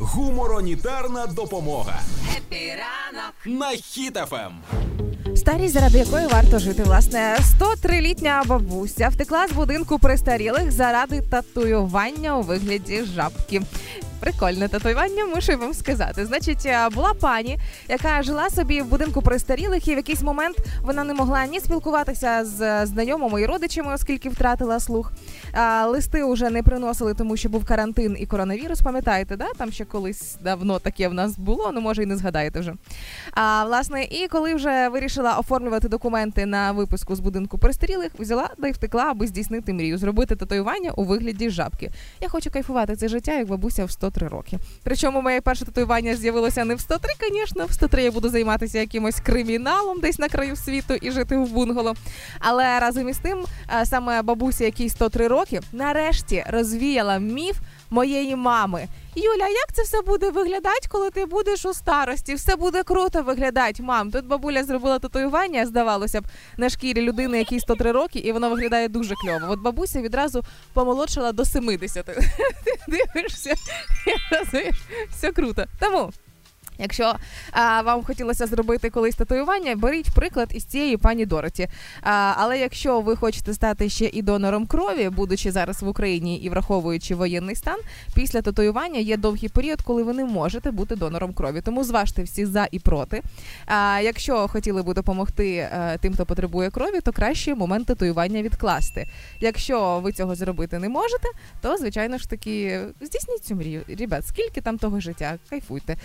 Гуморонітарна допомога Епіранок на Хіт FM. Старість, заради якої варто жити. Власне, 103-літня бабуся втекла з будинку престарілих заради татуювання у вигляді жабки. Прикольне татуювання, мушу вам сказати. Значить, е, була пані, яка жила собі в будинку престарілих, і в якийсь момент вона не могла ні спілкуватися з знайомими і родичами, оскільки втратила слух. А, листи вже не приносили, тому що був карантин і коронавірус. Пам'ятаєте, да? Там ще колись давно таке в нас було, ну може і не згадаєте вже. А власне, і коли вже вирішила оформлювати документи на виписку з будинку престарілих, взяла да й втекла, аби здійснити мрію, зробити татуювання у вигляді жабки. Я хочу кайфувати це життя, як бабуся в 103 роки. Причому моє перше татуювання з'явилося не в 103, звісно. В 103 я буду займатися якимось криміналом десь на краю світу і жити в бунгало. Але разом із тим, е, саме бабуся, якій 103 роки, нарешті розвіяла міф моєї мами. Юля, як це все буде виглядати, коли ти будеш у старості? Все буде круто виглядати, мам. Тут бабуля зробила татуювання, здавалося б, на шкірі людини, якій 103 роки, і воно виглядає дуже кльово. От бабуся відразу помолодшала до 70. Ти дивишся, розумієш, все круто. Тому. Якщо а, вам хотілося зробити колись татуювання, беріть приклад із цієї пані Дороті. А, але якщо ви хочете стати ще і донором крові, будучи зараз в Україні і враховуючи воєнний стан, після татуювання є довгий період, коли ви не можете бути донором крові. Тому зважте всі за і проти. А якщо хотіли би допомогти е, тим, хто потребує крові, то краще момент татуювання відкласти. Якщо ви цього зробити не можете, то звичайно ж таки здійсніть цю мрію. Ребят, скільки там того життя? Кайфуйте.